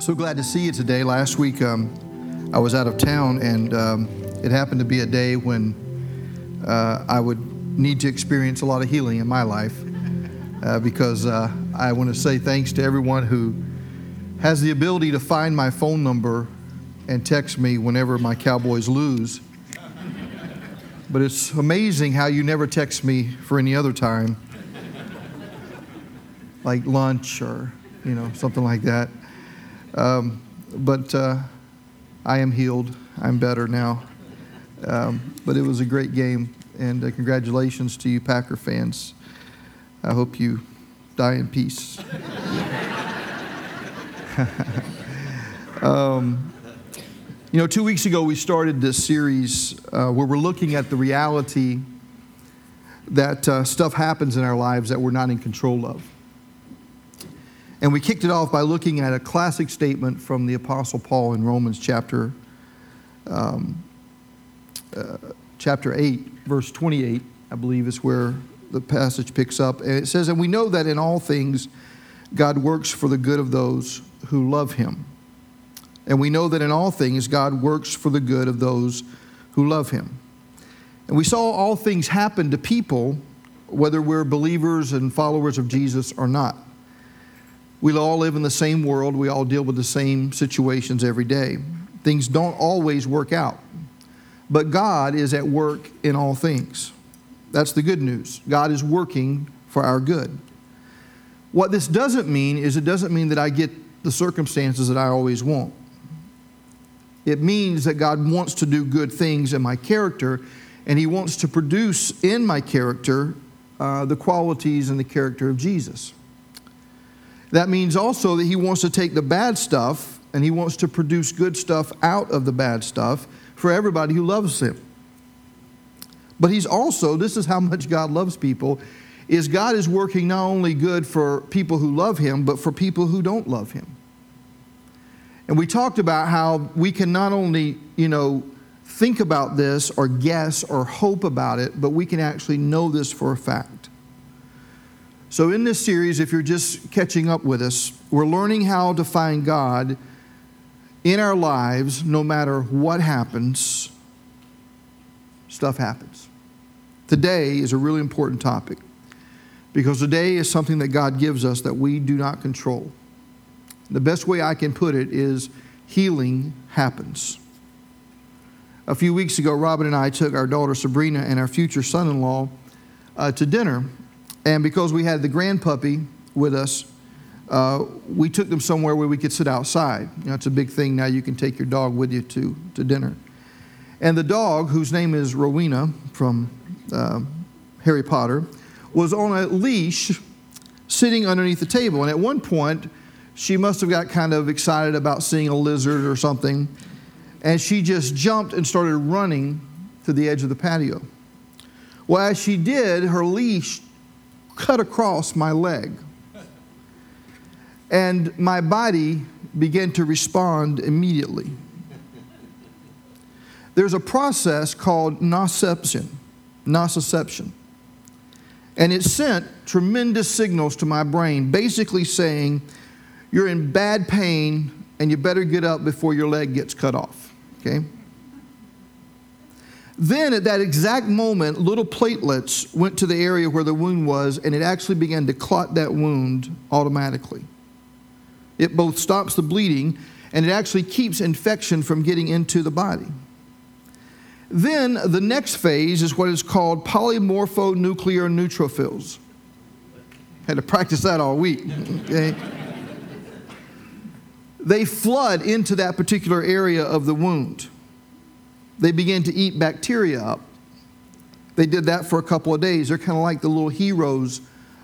So glad to see you today. Last week um, I was out of town, and um, it happened to be a day when uh, I would need to experience a lot of healing in my life uh, because uh, I want to say thanks to everyone who has the ability to find my phone number and text me whenever my Cowboys lose. But it's amazing how you never text me for any other time, like lunch or you know something like that. Um, but uh, I am healed. I'm better now. Um, but it was a great game, and uh, congratulations to you, Packer fans. I hope you die in peace. um, you know, two weeks ago we started this series uh, where we're looking at the reality that uh, stuff happens in our lives that we're not in control of. And we kicked it off by looking at a classic statement from the Apostle Paul in Romans chapter, um, uh, chapter 8, verse 28, I believe is where the passage picks up. And it says, And we know that in all things God works for the good of those who love him. And we know that in all things God works for the good of those who love him. And we saw all things happen to people, whether we're believers and followers of Jesus or not. We all live in the same world. We all deal with the same situations every day. Things don't always work out. But God is at work in all things. That's the good news. God is working for our good. What this doesn't mean is it doesn't mean that I get the circumstances that I always want. It means that God wants to do good things in my character, and He wants to produce in my character uh, the qualities and the character of Jesus. That means also that he wants to take the bad stuff and he wants to produce good stuff out of the bad stuff for everybody who loves him. But he's also, this is how much God loves people, is God is working not only good for people who love him, but for people who don't love him. And we talked about how we can not only, you know, think about this or guess or hope about it, but we can actually know this for a fact. So, in this series, if you're just catching up with us, we're learning how to find God in our lives no matter what happens. Stuff happens. Today is a really important topic because today is something that God gives us that we do not control. The best way I can put it is healing happens. A few weeks ago, Robin and I took our daughter Sabrina and our future son in law uh, to dinner and because we had the grand puppy with us, uh, we took them somewhere where we could sit outside. You know, it's a big thing now. You can take your dog with you to, to dinner. And the dog, whose name is Rowena from uh, Harry Potter, was on a leash sitting underneath the table. And at one point, she must have got kind of excited about seeing a lizard or something. And she just jumped and started running to the edge of the patio. Well, as she did, her leash cut across my leg. And my body began to respond immediately. There's a process called nociception, nociception. And it sent tremendous signals to my brain, basically saying, You're in bad pain and you better get up before your leg gets cut off. Okay? Then, at that exact moment, little platelets went to the area where the wound was, and it actually began to clot that wound automatically. It both stops the bleeding and it actually keeps infection from getting into the body. Then, the next phase is what is called polymorphonuclear neutrophils. Had to practice that all week. Okay? they flood into that particular area of the wound they began to eat bacteria up. They did that for a couple of days. They're kind of like the little heroes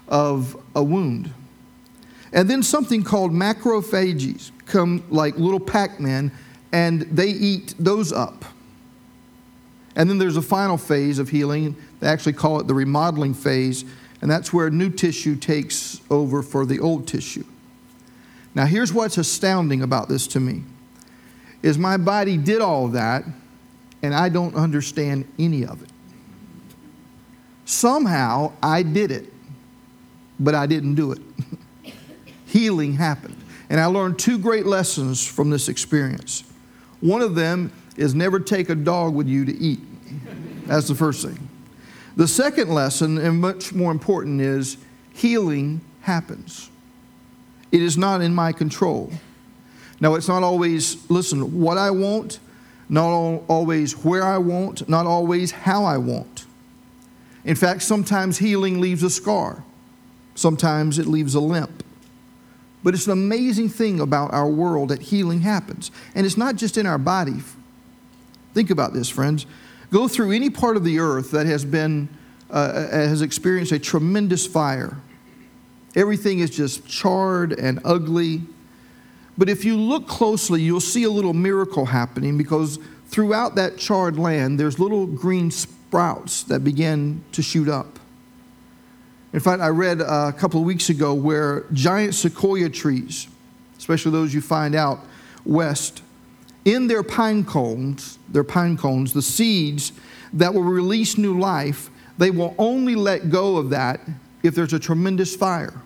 of a wound. And then something called macrophages come like little Pac Men, and they eat those up. And then there's a final phase of healing. They actually call it the remodeling phase, and that's where new tissue takes over for the old tissue. Now, here's what's astounding about this to me is my body did all that and I don't understand any of it. Somehow I did it, but I didn't do it. Healing happened. And I learned two great lessons from this experience. One of them is never take a dog with you to eat. That's the first thing. The second lesson, and much more important, is healing happens. It is not in my control. Now, it's not always, listen, what I want, not always where I want, not always how I want. In fact, sometimes healing leaves a scar, sometimes it leaves a limp. But it's an amazing thing about our world that healing happens. And it's not just in our body. Think about this, friends. Go through any part of the earth that has been, uh, uh has experienced a tremendous fire. Everything is just charred and ugly. But if you look closely, you'll see a little miracle happening because throughout that charred land, there's little green sprouts that begin to shoot up. In fact, I read a couple of weeks ago where giant sequoia trees, especially those you find out west, in their pine cones, their pine cones, the seeds that will release new life, they will only let go of that if there's a tremendous fire.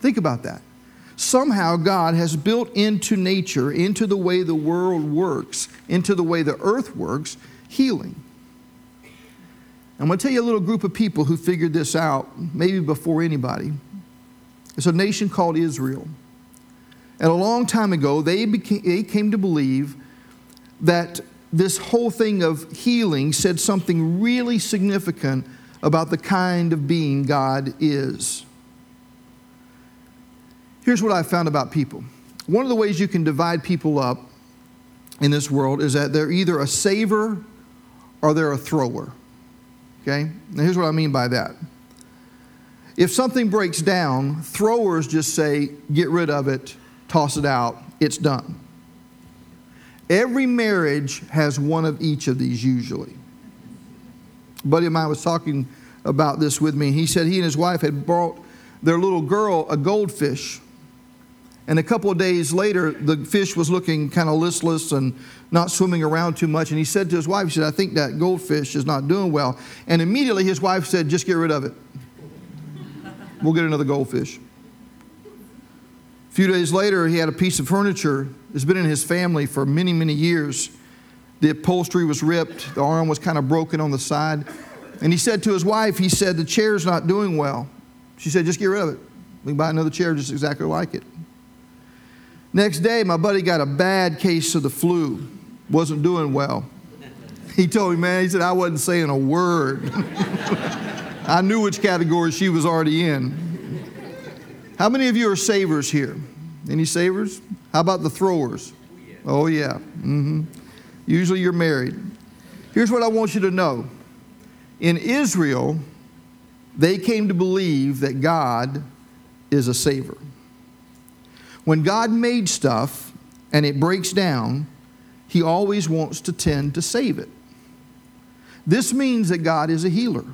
Think about that. Somehow God has built into nature, into the way the world works, into the way the earth works, healing. I'm going to tell you a little group of people who figured this out, maybe before anybody. It's a nation called Israel. And a long time ago, they, became, they came to believe that this whole thing of healing said something really significant about the kind of being God is. Here's what I found about people one of the ways you can divide people up in this world is that they're either a saver or they're a thrower. Okay? Now, here's what I mean by that. If something breaks down, throwers just say, get rid of it, toss it out, it's done. Every marriage has one of each of these usually. A buddy of mine was talking about this with me. He said he and his wife had brought their little girl a goldfish. And a couple of days later, the fish was looking kind of listless and not swimming around too much. And he said to his wife, he said, I think that goldfish is not doing well. And immediately his wife said, just get rid of it. We'll get another goldfish. A few days later, he had a piece of furniture that's been in his family for many, many years. The upholstery was ripped, the arm was kind of broken on the side. And he said to his wife, he said, the chair's not doing well. She said, just get rid of it. We can buy another chair just exactly like it. Next day, my buddy got a bad case of the flu, wasn't doing well. He told me, man, he said, I wasn't saying a word. I knew which category she was already in. How many of you are savers here? Any savers? How about the throwers? Oh, yeah. Mm-hmm. Usually you're married. Here's what I want you to know in Israel, they came to believe that God is a saver. When God made stuff and it breaks down, He always wants to tend to save it. This means that God is a healer.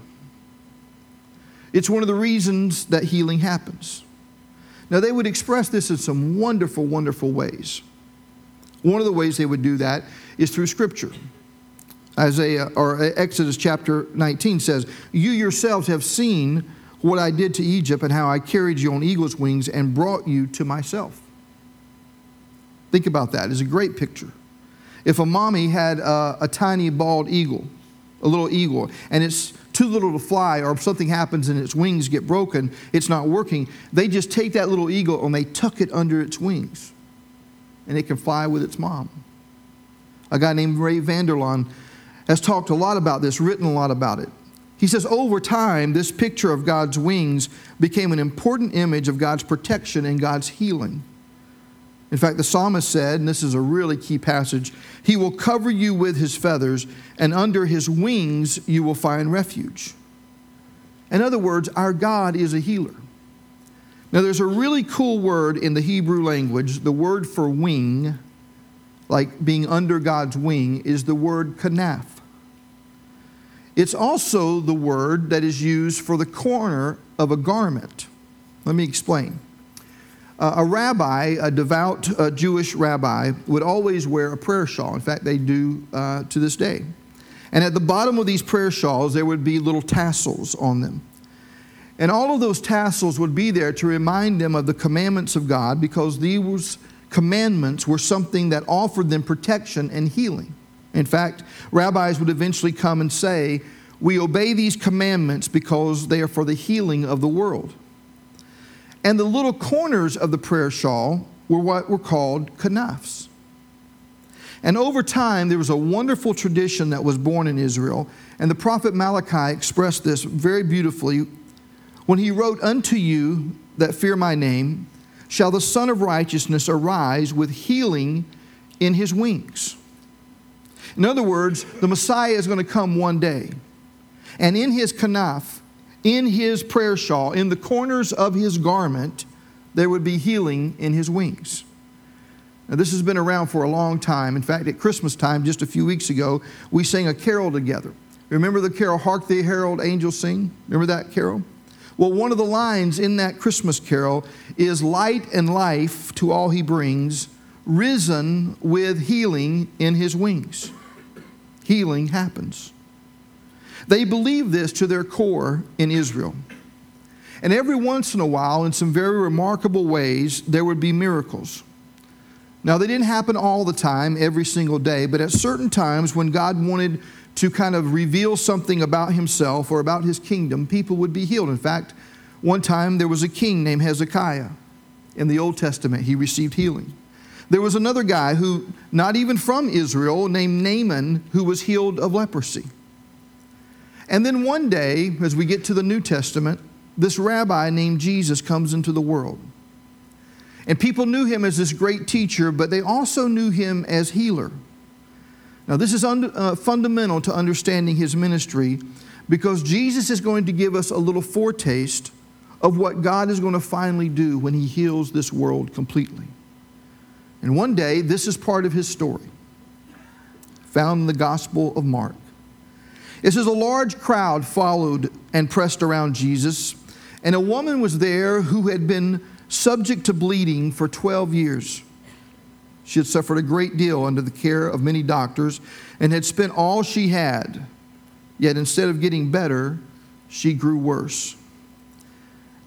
It's one of the reasons that healing happens. Now, they would express this in some wonderful, wonderful ways. One of the ways they would do that is through Scripture. Isaiah or Exodus chapter 19 says, You yourselves have seen what I did to Egypt and how I carried you on eagle's wings and brought you to myself. Think about that. It's a great picture. If a mommy had a, a tiny bald eagle, a little eagle, and it's too little to fly or if something happens and its wings get broken, it's not working, they just take that little eagle and they tuck it under its wings and it can fly with its mom. A guy named Ray Vander Laan has talked a lot about this, written a lot about it. He says, over time, this picture of God's wings became an important image of God's protection and God's healing. In fact, the psalmist said, and this is a really key passage He will cover you with His feathers, and under His wings you will find refuge. In other words, our God is a healer. Now, there's a really cool word in the Hebrew language. The word for wing, like being under God's wing, is the word kanaf. It's also the word that is used for the corner of a garment. Let me explain. Uh, a rabbi, a devout uh, Jewish rabbi, would always wear a prayer shawl. In fact, they do uh, to this day. And at the bottom of these prayer shawls, there would be little tassels on them. And all of those tassels would be there to remind them of the commandments of God because these commandments were something that offered them protection and healing. In fact, rabbis would eventually come and say, We obey these commandments because they are for the healing of the world. And the little corners of the prayer shawl were what were called kanafs. And over time, there was a wonderful tradition that was born in Israel. And the prophet Malachi expressed this very beautifully when he wrote, Unto you that fear my name, shall the Sun of Righteousness arise with healing in his wings. In other words, the Messiah is going to come one day. And in his kanaf, in his prayer shawl, in the corners of his garment, there would be healing in his wings. Now, this has been around for a long time. In fact, at Christmas time, just a few weeks ago, we sang a carol together. Remember the carol, Hark the Herald Angels Sing? Remember that carol? Well, one of the lines in that Christmas carol is Light and life to all he brings, risen with healing in his wings. Healing happens. They believe this to their core in Israel. And every once in a while, in some very remarkable ways, there would be miracles. Now, they didn't happen all the time, every single day, but at certain times when God wanted to kind of reveal something about himself or about his kingdom, people would be healed. In fact, one time there was a king named Hezekiah in the Old Testament, he received healing. There was another guy who, not even from Israel, named Naaman, who was healed of leprosy. And then one day, as we get to the New Testament, this rabbi named Jesus comes into the world. And people knew him as this great teacher, but they also knew him as healer. Now, this is un- uh, fundamental to understanding his ministry because Jesus is going to give us a little foretaste of what God is going to finally do when he heals this world completely. And one day, this is part of his story, found in the Gospel of Mark. It says, A large crowd followed and pressed around Jesus, and a woman was there who had been subject to bleeding for 12 years. She had suffered a great deal under the care of many doctors and had spent all she had. Yet instead of getting better, she grew worse.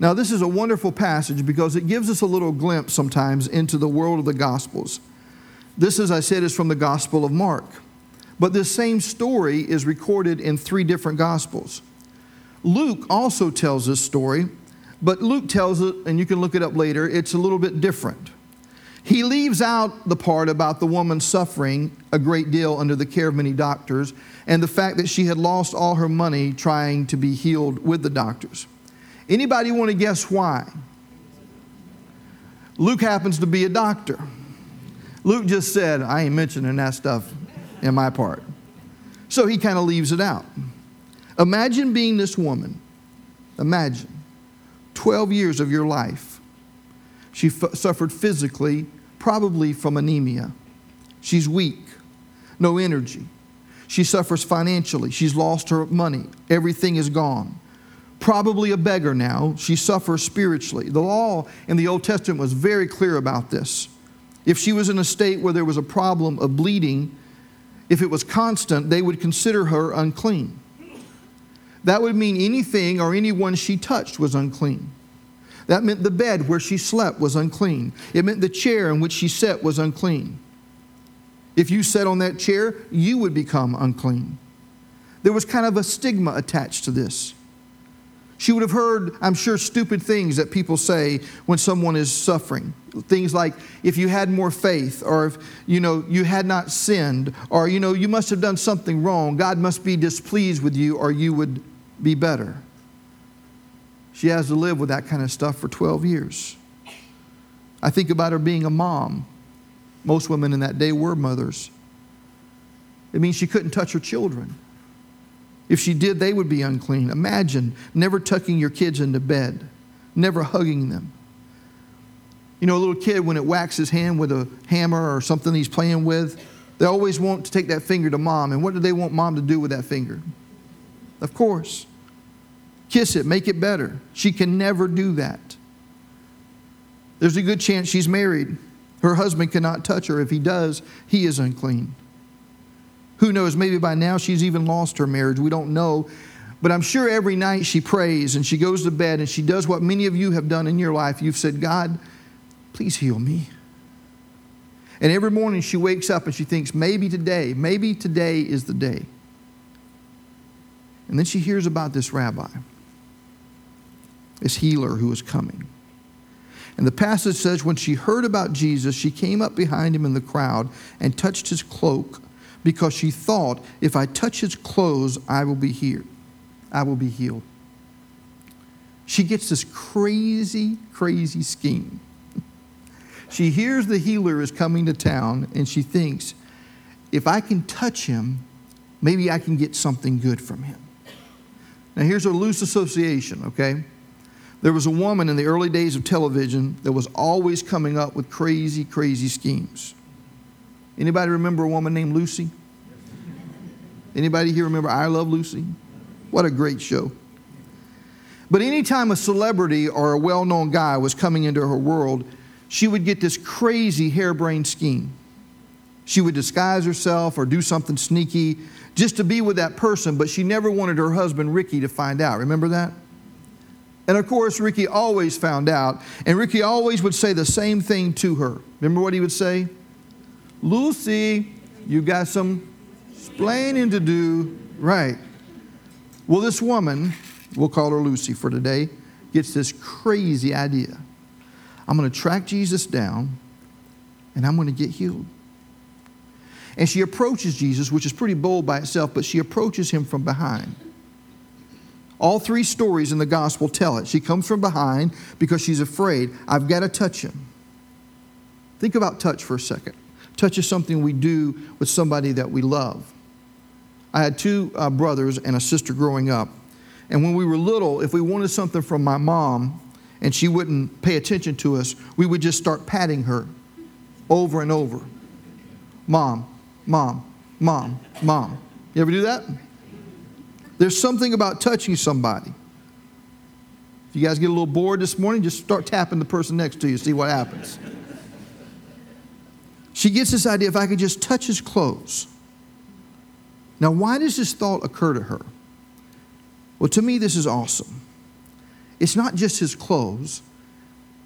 Now, this is a wonderful passage because it gives us a little glimpse sometimes into the world of the Gospels. This, as I said, is from the Gospel of Mark. But this same story is recorded in three different Gospels. Luke also tells this story, but Luke tells it, and you can look it up later, it's a little bit different. He leaves out the part about the woman suffering a great deal under the care of many doctors and the fact that she had lost all her money trying to be healed with the doctors. Anybody want to guess why? Luke happens to be a doctor. Luke just said, I ain't mentioning that stuff in my part. So he kind of leaves it out. Imagine being this woman. Imagine 12 years of your life. She f- suffered physically, probably from anemia. She's weak, no energy. She suffers financially. She's lost her money. Everything is gone. Probably a beggar now. She suffers spiritually. The law in the Old Testament was very clear about this. If she was in a state where there was a problem of bleeding, if it was constant, they would consider her unclean. That would mean anything or anyone she touched was unclean. That meant the bed where she slept was unclean. It meant the chair in which she sat was unclean. If you sat on that chair, you would become unclean. There was kind of a stigma attached to this. She would have heard, I'm sure, stupid things that people say when someone is suffering. Things like, if you had more faith, or if, you know, you had not sinned, or, you know, you must have done something wrong. God must be displeased with you, or you would be better. She has to live with that kind of stuff for 12 years. I think about her being a mom. Most women in that day were mothers. It means she couldn't touch her children. If she did, they would be unclean. Imagine never tucking your kids into bed, never hugging them. You know, a little kid, when it whacks his hand with a hammer or something he's playing with, they always want to take that finger to mom. And what do they want mom to do with that finger? Of course. Kiss it, make it better. She can never do that. There's a good chance she's married. Her husband cannot touch her. If he does, he is unclean. Who knows? Maybe by now she's even lost her marriage. We don't know. But I'm sure every night she prays and she goes to bed and she does what many of you have done in your life. You've said, God, please heal me. And every morning she wakes up and she thinks, maybe today, maybe today is the day. And then she hears about this rabbi, this healer who is coming. And the passage says, when she heard about Jesus, she came up behind him in the crowd and touched his cloak because she thought, if I touch his clothes, I will be healed. I will be healed. She gets this crazy, crazy scheme. She hears the healer is coming to town and she thinks, if I can touch him, maybe I can get something good from him. Now, here's a loose association, okay? There was a woman in the early days of television that was always coming up with crazy, crazy schemes. Anybody remember a woman named Lucy? Anybody here remember I Love Lucy? What a great show. But anytime a celebrity or a well known guy was coming into her world, she would get this crazy harebrained scheme. She would disguise herself or do something sneaky just to be with that person, but she never wanted her husband, Ricky, to find out. Remember that? And of course, Ricky always found out, and Ricky always would say the same thing to her. Remember what he would say? Lucy, you got some explaining to do. Right. Well, this woman, we'll call her Lucy for today, gets this crazy idea. I'm going to track Jesus down and I'm going to get healed. And she approaches Jesus, which is pretty bold by itself, but she approaches him from behind. All three stories in the gospel tell it. She comes from behind because she's afraid. I've got to touch him. Think about touch for a second. Touch is something we do with somebody that we love. I had two uh, brothers and a sister growing up. And when we were little, if we wanted something from my mom, and she wouldn't pay attention to us, we would just start patting her over and over. Mom, mom, mom, mom. You ever do that? There's something about touching somebody. If you guys get a little bored this morning, just start tapping the person next to you, see what happens. She gets this idea if I could just touch his clothes. Now, why does this thought occur to her? Well, to me, this is awesome. It's not just his clothes,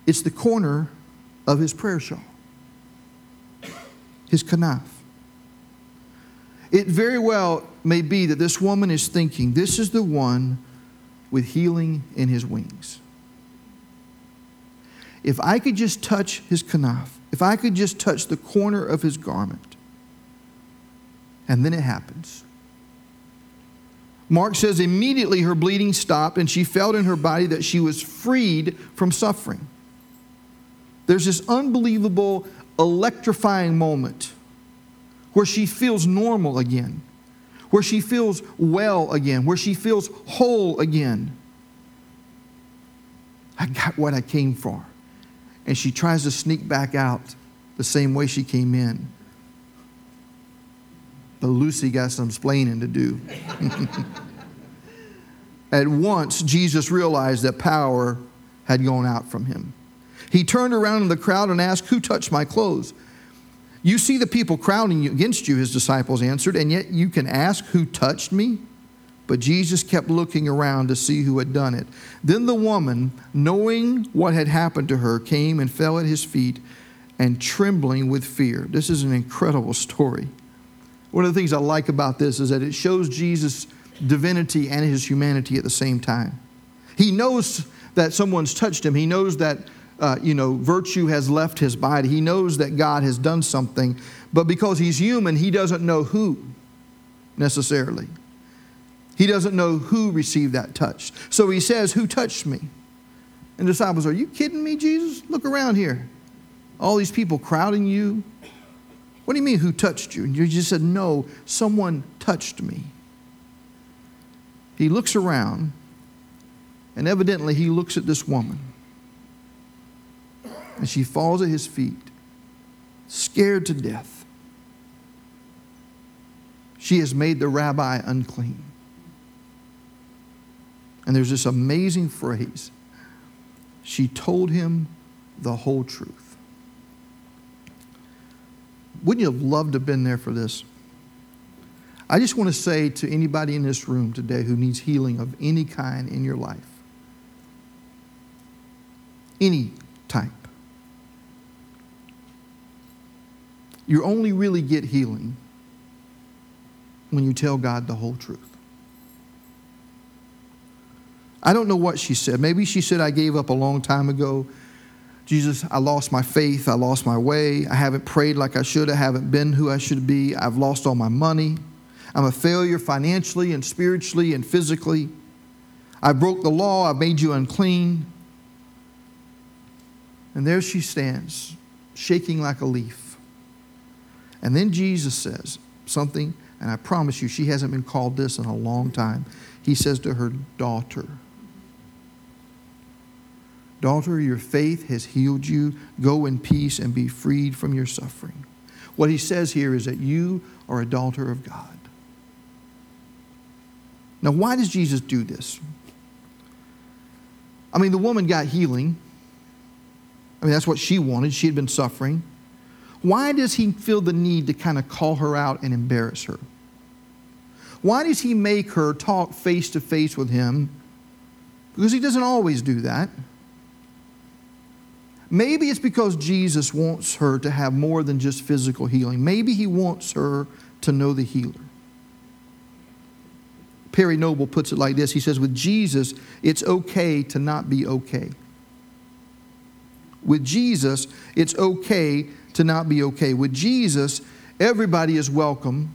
it's the corner of his prayer shawl, his kanaf. It very well may be that this woman is thinking, this is the one with healing in his wings. If I could just touch his kanaf, if I could just touch the corner of his garment, and then it happens. Mark says immediately her bleeding stopped and she felt in her body that she was freed from suffering. There's this unbelievable, electrifying moment where she feels normal again, where she feels well again, where she feels whole again. I got what I came for. And she tries to sneak back out the same way she came in. But Lucy got some splaining to do. At once, Jesus realized that power had gone out from him. He turned around in the crowd and asked, Who touched my clothes? You see the people crowding against you, his disciples answered, and yet you can ask, Who touched me? But Jesus kept looking around to see who had done it. Then the woman, knowing what had happened to her, came and fell at his feet and trembling with fear. This is an incredible story. One of the things I like about this is that it shows Jesus' divinity and his humanity at the same time. He knows that someone's touched him. He knows that uh, you know virtue has left his body. He knows that God has done something, but because he's human, he doesn't know who necessarily. He doesn't know who received that touch. So he says, "Who touched me?" And disciples are, "You kidding me, Jesus? Look around here. All these people crowding you, what do you mean, who touched you? And you just said, No, someone touched me. He looks around, and evidently he looks at this woman. And she falls at his feet, scared to death. She has made the rabbi unclean. And there's this amazing phrase. She told him the whole truth. Wouldn't you have loved to have been there for this? I just want to say to anybody in this room today who needs healing of any kind in your life, any type, you only really get healing when you tell God the whole truth. I don't know what she said. Maybe she said, I gave up a long time ago. Jesus, I lost my faith. I lost my way. I haven't prayed like I should. I haven't been who I should be. I've lost all my money. I'm a failure financially and spiritually and physically. I broke the law. I've made you unclean. And there she stands, shaking like a leaf. And then Jesus says something, and I promise you, she hasn't been called this in a long time. He says to her, Daughter, Daughter, your faith has healed you. Go in peace and be freed from your suffering. What he says here is that you are a daughter of God. Now, why does Jesus do this? I mean, the woman got healing. I mean, that's what she wanted. She had been suffering. Why does he feel the need to kind of call her out and embarrass her? Why does he make her talk face to face with him? Because he doesn't always do that. Maybe it's because Jesus wants her to have more than just physical healing. Maybe he wants her to know the healer. Perry Noble puts it like this He says, With Jesus, it's okay to not be okay. With Jesus, it's okay to not be okay. With Jesus, everybody is welcome,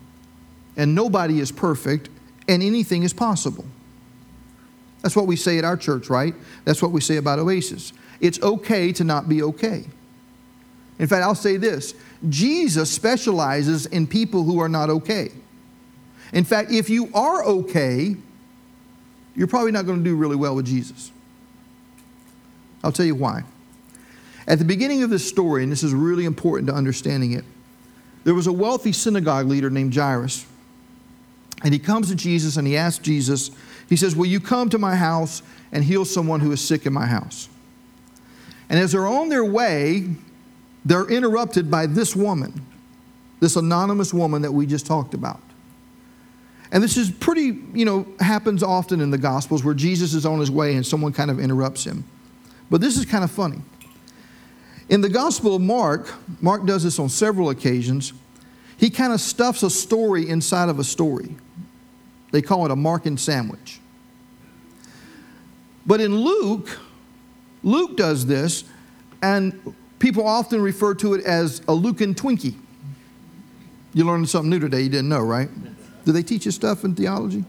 and nobody is perfect, and anything is possible. That's what we say at our church, right? That's what we say about Oasis. It's okay to not be okay. In fact, I'll say this Jesus specializes in people who are not okay. In fact, if you are okay, you're probably not going to do really well with Jesus. I'll tell you why. At the beginning of this story, and this is really important to understanding it, there was a wealthy synagogue leader named Jairus. And he comes to Jesus and he asks Jesus, he says, Will you come to my house and heal someone who is sick in my house? And as they're on their way, they're interrupted by this woman, this anonymous woman that we just talked about. And this is pretty, you know, happens often in the Gospels where Jesus is on his way and someone kind of interrupts him. But this is kind of funny. In the Gospel of Mark, Mark does this on several occasions. He kind of stuffs a story inside of a story. They call it a Markan sandwich. But in Luke, Luke does this, and people often refer to it as a Lucan Twinkie. You learned something new today you didn't know, right? Do they teach you stuff in theology?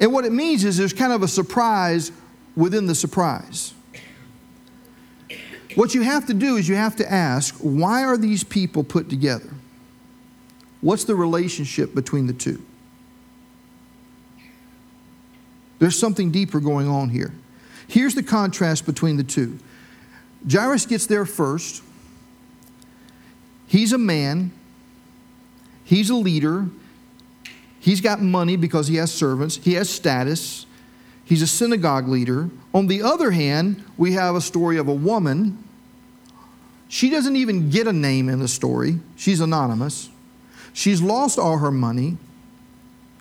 And what it means is there's kind of a surprise within the surprise. What you have to do is you have to ask why are these people put together? What's the relationship between the two? There's something deeper going on here. Here's the contrast between the two Jairus gets there first. He's a man, he's a leader, he's got money because he has servants, he has status, he's a synagogue leader. On the other hand, we have a story of a woman. She doesn't even get a name in the story, she's anonymous. She's lost all her money.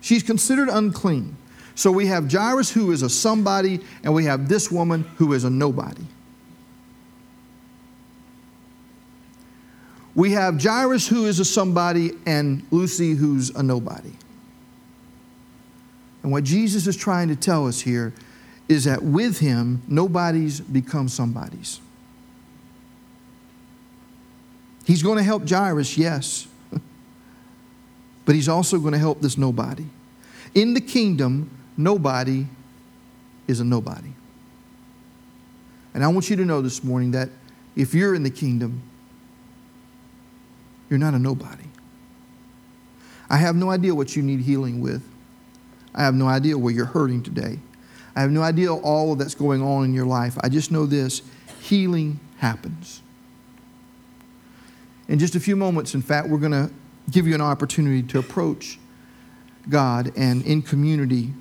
She's considered unclean. So we have Jairus, who is a somebody, and we have this woman, who is a nobody. We have Jairus, who is a somebody, and Lucy, who's a nobody. And what Jesus is trying to tell us here is that with him, nobodies become somebodies. He's going to help Jairus, yes, but he's also going to help this nobody. In the kingdom, nobody is a nobody. And I want you to know this morning that if you're in the kingdom, you're not a nobody. I have no idea what you need healing with. I have no idea where you're hurting today. I have no idea all that's going on in your life. I just know this healing happens. In just a few moments, in fact, we're going to give you an opportunity to approach God and in community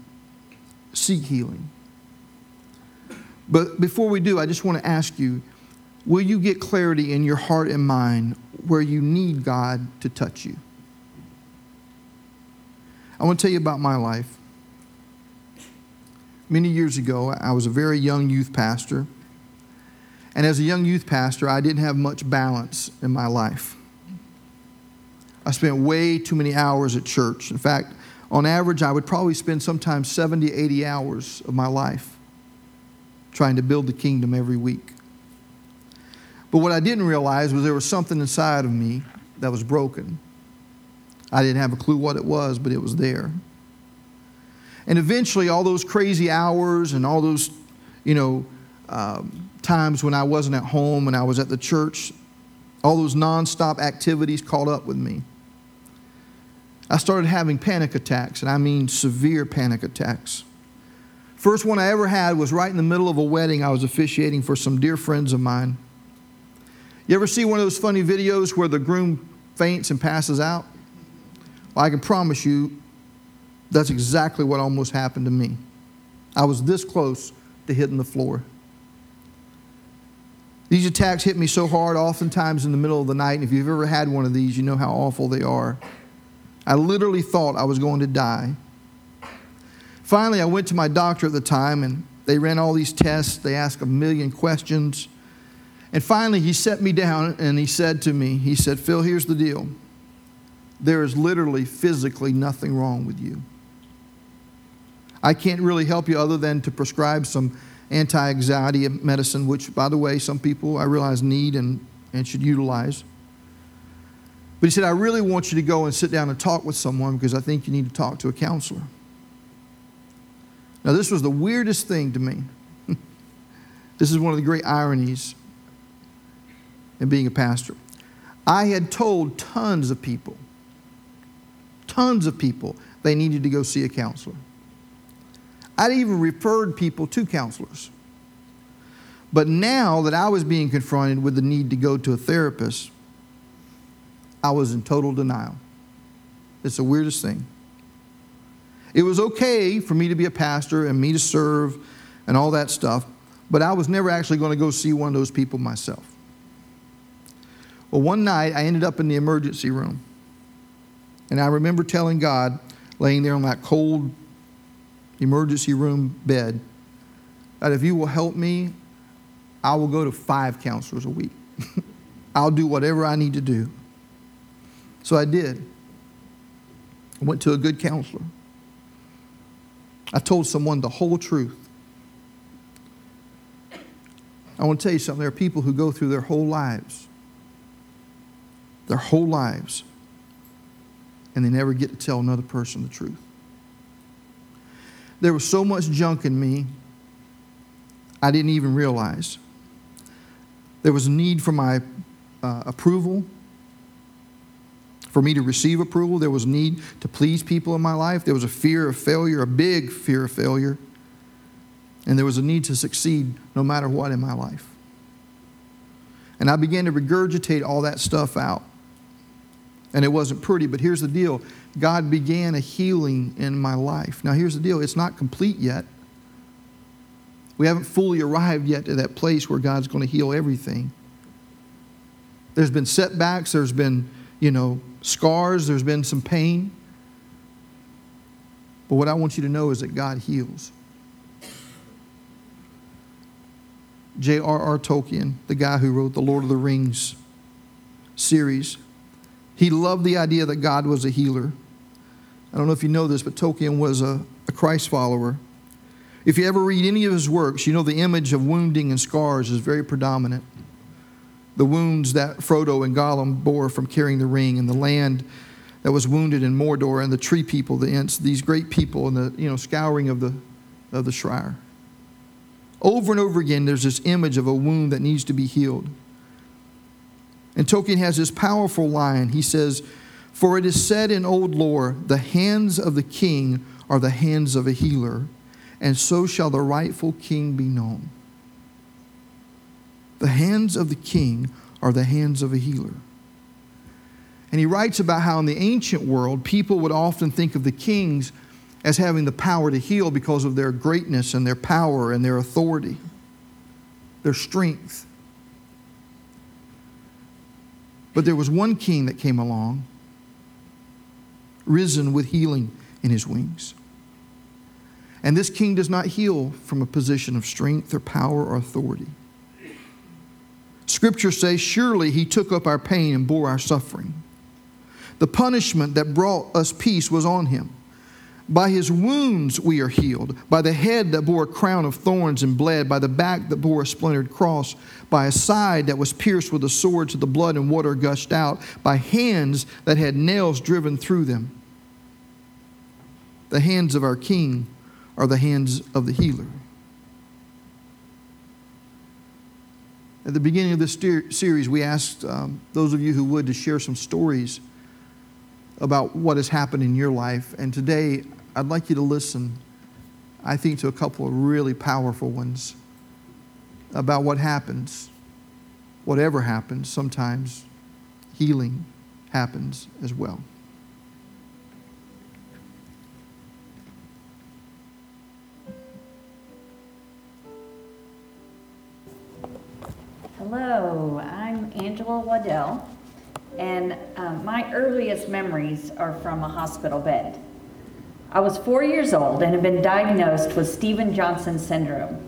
seek healing. But before we do, I just want to ask you will you get clarity in your heart and mind where you need God to touch you? I want to tell you about my life. Many years ago, I was a very young youth pastor. And as a young youth pastor, I didn't have much balance in my life. I spent way too many hours at church. In fact, on average, I would probably spend sometimes 70, 80 hours of my life trying to build the kingdom every week. But what I didn't realize was there was something inside of me that was broken. I didn't have a clue what it was, but it was there. And eventually, all those crazy hours and all those, you know, um, times when I wasn't at home and I was at the church, all those nonstop activities caught up with me. I started having panic attacks, and I mean severe panic attacks. First one I ever had was right in the middle of a wedding I was officiating for some dear friends of mine. You ever see one of those funny videos where the groom faints and passes out? Well, I can promise you that's exactly what almost happened to me. I was this close to hitting the floor. These attacks hit me so hard, oftentimes in the middle of the night. And if you've ever had one of these, you know how awful they are. I literally thought I was going to die. Finally, I went to my doctor at the time, and they ran all these tests. They asked a million questions. And finally, he set me down and he said to me, He said, Phil, here's the deal. There is literally physically nothing wrong with you. I can't really help you other than to prescribe some anti anxiety medicine, which, by the way, some people I realize need and, and should utilize. But he said, I really want you to go and sit down and talk with someone because I think you need to talk to a counselor. Now, this was the weirdest thing to me. this is one of the great ironies in being a pastor. I had told tons of people, tons of people, they needed to go see a counselor. I'd even referred people to counselors. But now that I was being confronted with the need to go to a therapist, I was in total denial. It's the weirdest thing. It was okay for me to be a pastor and me to serve and all that stuff, but I was never actually going to go see one of those people myself. Well, one night I ended up in the emergency room. And I remember telling God, laying there on that cold emergency room bed that if you will help me, I will go to five counselors a week. I'll do whatever I need to do. So I did. I went to a good counselor. I told someone the whole truth. I want to tell you something. There are people who go through their whole lives, their whole lives, and they never get to tell another person the truth. There was so much junk in me, I didn't even realize. There was a need for my uh, approval, for me to receive approval. There was need to please people in my life. There was a fear of failure, a big fear of failure. And there was a need to succeed no matter what in my life. And I began to regurgitate all that stuff out. And it wasn't pretty, but here's the deal God began a healing in my life. Now, here's the deal it's not complete yet. We haven't fully arrived yet to that place where God's going to heal everything. There's been setbacks, there's been, you know, scars, there's been some pain. But what I want you to know is that God heals. J.R.R. Tolkien, the guy who wrote the Lord of the Rings series, he loved the idea that God was a healer. I don't know if you know this, but Tolkien was a, a Christ follower. If you ever read any of his works, you know the image of wounding and scars is very predominant. The wounds that Frodo and Gollum bore from carrying the ring, and the land that was wounded in Mordor, and the tree people, the Ents, these great people, and the you know scouring of the of the Shire. Over and over again, there's this image of a wound that needs to be healed. And Tolkien has this powerful line. He says, For it is said in old lore, the hands of the king are the hands of a healer, and so shall the rightful king be known. The hands of the king are the hands of a healer. And he writes about how in the ancient world, people would often think of the kings as having the power to heal because of their greatness and their power and their authority, their strength. But there was one king that came along, risen with healing in his wings. And this king does not heal from a position of strength or power or authority. Scripture says, Surely he took up our pain and bore our suffering. The punishment that brought us peace was on him. By his wounds we are healed, by the head that bore a crown of thorns and bled, by the back that bore a splintered cross, by a side that was pierced with a sword to the blood and water gushed out, by hands that had nails driven through them. The hands of our king are the hands of the healer. At the beginning of this series, we asked um, those of you who would to share some stories about what has happened in your life. And today, I'd like you to listen, I think, to a couple of really powerful ones about what happens. Whatever happens, sometimes healing happens as well. Angela Waddell, and um, my earliest memories are from a hospital bed. I was four years old and had been diagnosed with Steven Johnson syndrome.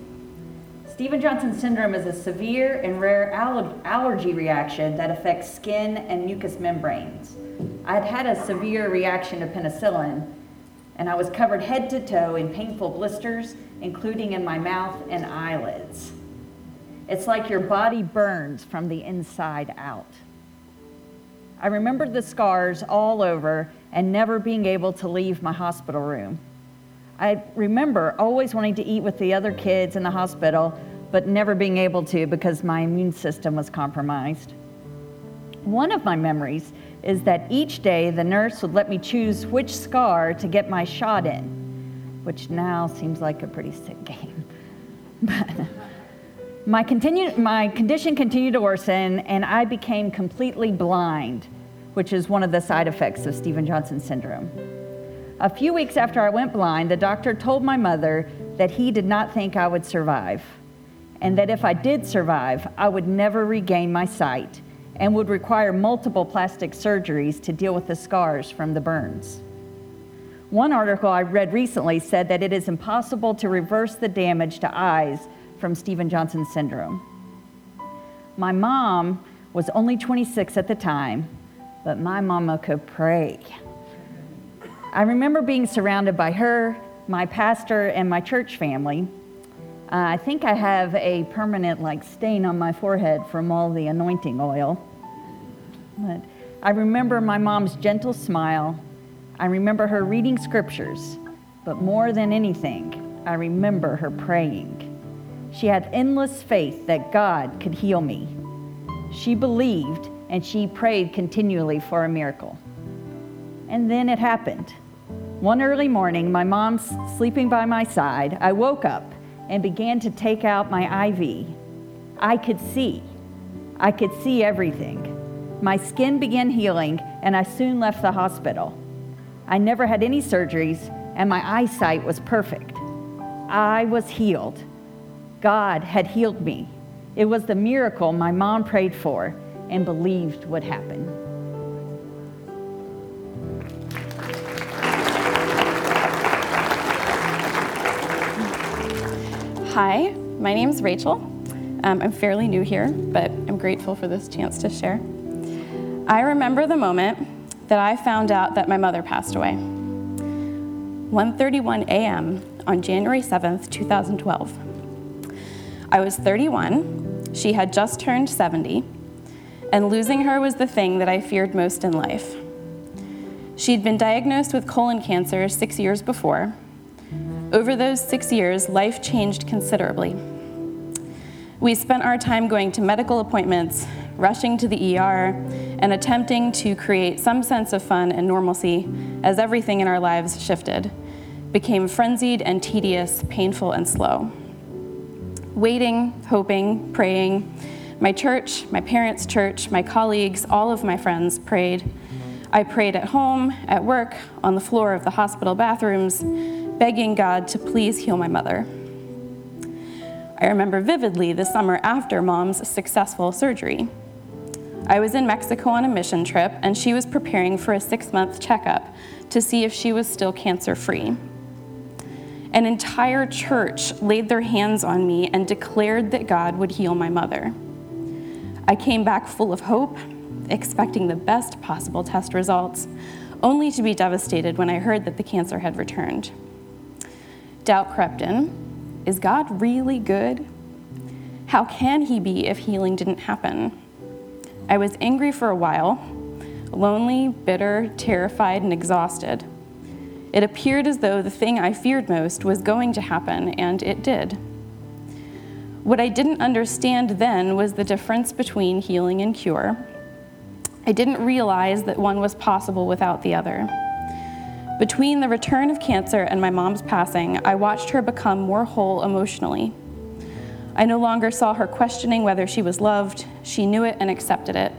Steven Johnson syndrome is a severe and rare aller- allergy reaction that affects skin and mucous membranes. I had had a severe reaction to penicillin, and I was covered head to toe in painful blisters, including in my mouth and eyelids. It's like your body burns from the inside out. I remembered the scars all over and never being able to leave my hospital room. I remember always wanting to eat with the other kids in the hospital, but never being able to because my immune system was compromised. One of my memories is that each day the nurse would let me choose which scar to get my shot in, which now seems like a pretty sick game. but my, continue, my condition continued to worsen, and I became completely blind, which is one of the side effects of Steven Johnson syndrome. A few weeks after I went blind, the doctor told my mother that he did not think I would survive, and that if I did survive, I would never regain my sight and would require multiple plastic surgeries to deal with the scars from the burns. One article I read recently said that it is impossible to reverse the damage to eyes from Steven Johnson syndrome. My mom was only 26 at the time, but my mama could pray. I remember being surrounded by her, my pastor, and my church family. Uh, I think I have a permanent like stain on my forehead from all the anointing oil. But I remember my mom's gentle smile. I remember her reading scriptures, but more than anything, I remember her praying. She had endless faith that God could heal me. She believed and she prayed continually for a miracle. And then it happened. One early morning, my mom's sleeping by my side. I woke up and began to take out my IV. I could see. I could see everything. My skin began healing, and I soon left the hospital. I never had any surgeries, and my eyesight was perfect. I was healed. God had healed me. It was the miracle my mom prayed for and believed would happen. Hi, my name is Rachel. Um, I'm fairly new here, but I'm grateful for this chance to share. I remember the moment that I found out that my mother passed away. 1:31 a.m. on January 7th, 2012. I was 31, she had just turned 70, and losing her was the thing that I feared most in life. She'd been diagnosed with colon cancer six years before. Over those six years, life changed considerably. We spent our time going to medical appointments, rushing to the ER, and attempting to create some sense of fun and normalcy as everything in our lives shifted, became frenzied and tedious, painful and slow waiting, hoping, praying. My church, my parents' church, my colleagues, all of my friends prayed. I prayed at home, at work, on the floor of the hospital bathrooms, begging God to please heal my mother. I remember vividly the summer after mom's successful surgery. I was in Mexico on a mission trip, and she was preparing for a six month checkup to see if she was still cancer free. An entire church laid their hands on me and declared that God would heal my mother. I came back full of hope, expecting the best possible test results, only to be devastated when I heard that the cancer had returned. Doubt crept in. Is God really good? How can he be if healing didn't happen? I was angry for a while, lonely, bitter, terrified, and exhausted. It appeared as though the thing I feared most was going to happen, and it did. What I didn't understand then was the difference between healing and cure. I didn't realize that one was possible without the other. Between the return of cancer and my mom's passing, I watched her become more whole emotionally. I no longer saw her questioning whether she was loved, she knew it and accepted it.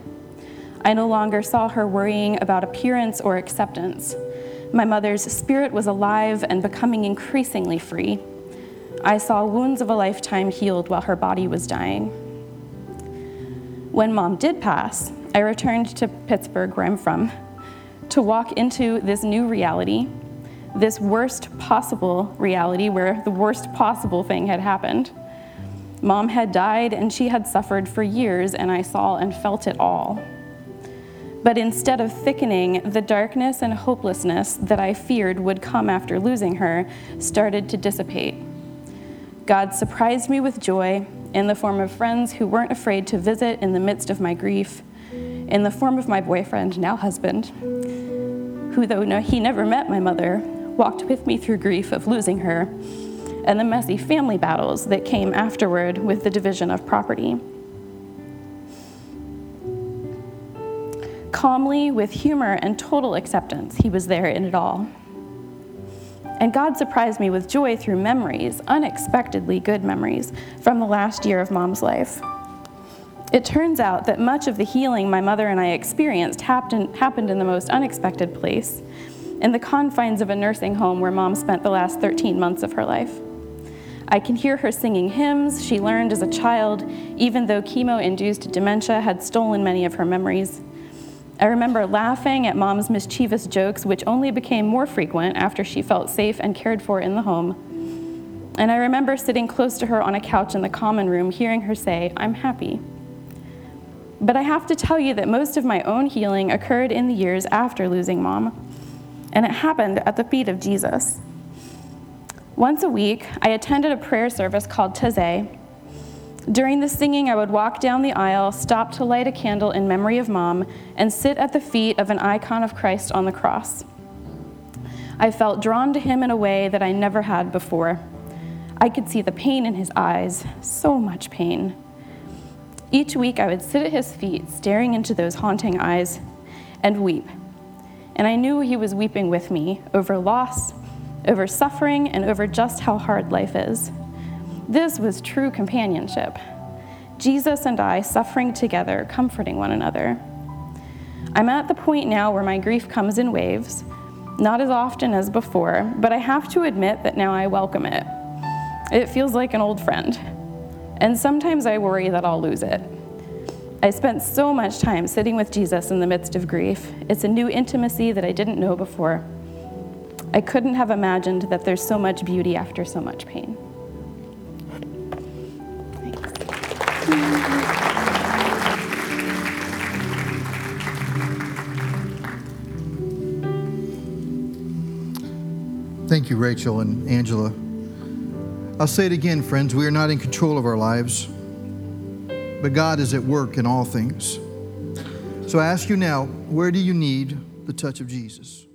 I no longer saw her worrying about appearance or acceptance. My mother's spirit was alive and becoming increasingly free. I saw wounds of a lifetime healed while her body was dying. When mom did pass, I returned to Pittsburgh, where I'm from, to walk into this new reality, this worst possible reality where the worst possible thing had happened. Mom had died and she had suffered for years, and I saw and felt it all. But instead of thickening, the darkness and hopelessness that I feared would come after losing her started to dissipate. God surprised me with joy in the form of friends who weren't afraid to visit in the midst of my grief, in the form of my boyfriend, now husband, who, though he never met my mother, walked with me through grief of losing her, and the messy family battles that came afterward with the division of property. Calmly, with humor and total acceptance, he was there in it all. And God surprised me with joy through memories, unexpectedly good memories, from the last year of mom's life. It turns out that much of the healing my mother and I experienced happened, happened in the most unexpected place, in the confines of a nursing home where mom spent the last 13 months of her life. I can hear her singing hymns she learned as a child, even though chemo induced dementia had stolen many of her memories. I remember laughing at mom's mischievous jokes, which only became more frequent after she felt safe and cared for in the home. And I remember sitting close to her on a couch in the common room, hearing her say, I'm happy. But I have to tell you that most of my own healing occurred in the years after losing mom, and it happened at the feet of Jesus. Once a week, I attended a prayer service called Taizé, during the singing, I would walk down the aisle, stop to light a candle in memory of mom, and sit at the feet of an icon of Christ on the cross. I felt drawn to him in a way that I never had before. I could see the pain in his eyes, so much pain. Each week, I would sit at his feet, staring into those haunting eyes, and weep. And I knew he was weeping with me over loss, over suffering, and over just how hard life is. This was true companionship. Jesus and I suffering together, comforting one another. I'm at the point now where my grief comes in waves, not as often as before, but I have to admit that now I welcome it. It feels like an old friend. And sometimes I worry that I'll lose it. I spent so much time sitting with Jesus in the midst of grief. It's a new intimacy that I didn't know before. I couldn't have imagined that there's so much beauty after so much pain. Thank you, Rachel and Angela. I'll say it again, friends. We are not in control of our lives, but God is at work in all things. So I ask you now where do you need the touch of Jesus?